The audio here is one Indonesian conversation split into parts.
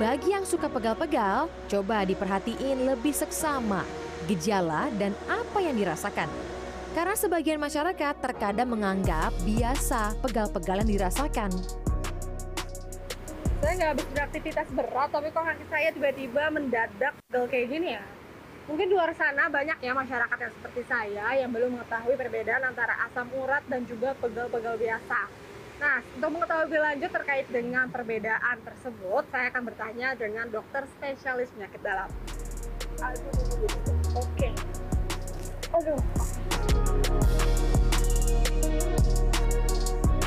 Bagi yang suka pegal-pegal, coba diperhatiin lebih seksama gejala dan apa yang dirasakan. Karena sebagian masyarakat terkadang menganggap biasa pegal-pegal yang dirasakan. Saya nggak habis beraktivitas berat, tapi kok kaki saya tiba-tiba mendadak pegal kayak gini ya. Mungkin di luar sana banyak ya masyarakat yang seperti saya yang belum mengetahui perbedaan antara asam urat dan juga pegal-pegal biasa. Nah, untuk mengetahui lebih lanjut terkait dengan perbedaan tersebut, saya akan bertanya dengan dokter spesialis penyakit dalam. Aduh, oke.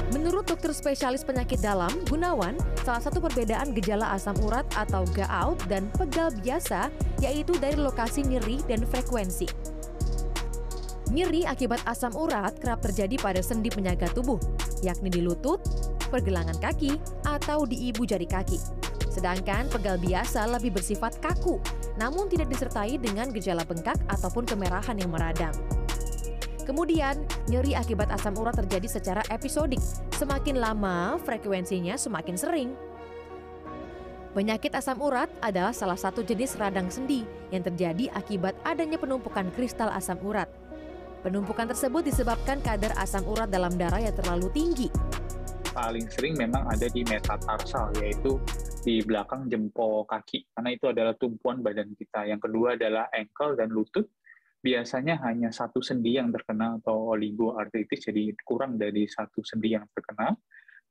Menurut dokter spesialis penyakit dalam, Gunawan, salah satu perbedaan gejala asam urat atau gout dan pegal biasa yaitu dari lokasi nyeri dan frekuensi. Nyeri akibat asam urat kerap terjadi pada sendi penyaga tubuh, yakni di lutut, pergelangan kaki, atau di ibu jari kaki. Sedangkan pegal biasa lebih bersifat kaku, namun tidak disertai dengan gejala bengkak ataupun kemerahan yang meradang. Kemudian, nyeri akibat asam urat terjadi secara episodik. Semakin lama, frekuensinya semakin sering. Penyakit asam urat adalah salah satu jenis radang sendi yang terjadi akibat adanya penumpukan kristal asam urat. Penumpukan tersebut disebabkan kadar asam urat dalam darah yang terlalu tinggi. Paling sering memang ada di metatarsal, yaitu di belakang jempol kaki, karena itu adalah tumpuan badan kita. Yang kedua adalah ankle dan lutut, biasanya hanya satu sendi yang terkena atau oligoartritis, jadi kurang dari satu sendi yang terkena.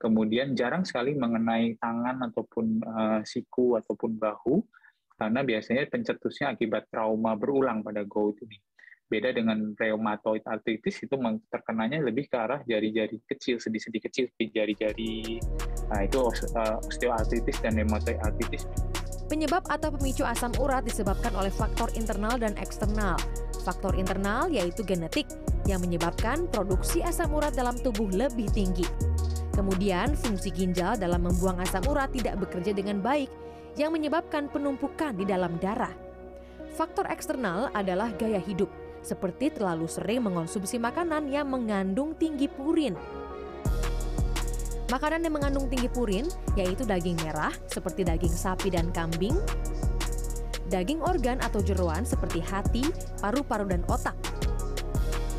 Kemudian jarang sekali mengenai tangan ataupun uh, siku ataupun bahu, karena biasanya pencetusnya akibat trauma berulang pada gout ini. Beda dengan rheumatoid arthritis itu terkenanya lebih ke arah jari-jari kecil, sendi-sendi kecil di jari-jari. Nah, itu osteoartritis dan rheumatoid arthritis. Penyebab atau pemicu asam urat disebabkan oleh faktor internal dan eksternal. Faktor internal yaitu genetik yang menyebabkan produksi asam urat dalam tubuh lebih tinggi. Kemudian, fungsi ginjal dalam membuang asam urat tidak bekerja dengan baik yang menyebabkan penumpukan di dalam darah. Faktor eksternal adalah gaya hidup seperti terlalu sering mengonsumsi makanan yang mengandung tinggi purin. Makanan yang mengandung tinggi purin yaitu daging merah seperti daging sapi dan kambing, daging organ atau jeroan seperti hati, paru-paru dan otak.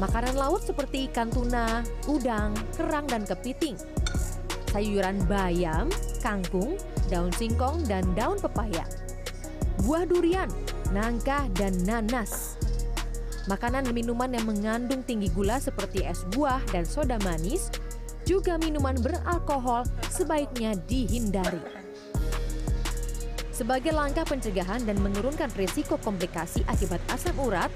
Makanan laut seperti ikan tuna, udang, kerang dan kepiting. Sayuran bayam, kangkung, daun singkong dan daun pepaya. Buah durian, nangka dan nanas. Makanan dan minuman yang mengandung tinggi gula seperti es buah dan soda manis, juga minuman beralkohol sebaiknya dihindari. Sebagai langkah pencegahan dan menurunkan risiko komplikasi akibat asam urat,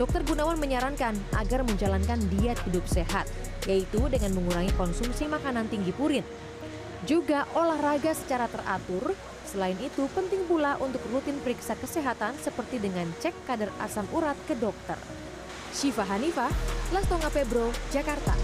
Dokter Gunawan menyarankan agar menjalankan diet hidup sehat, yaitu dengan mengurangi konsumsi makanan tinggi purin. Juga olahraga secara teratur, selain itu penting pula untuk rutin periksa kesehatan seperti dengan cek kadar asam urat ke dokter. Syifa Hanifah, Lastonga Pebro, Jakarta.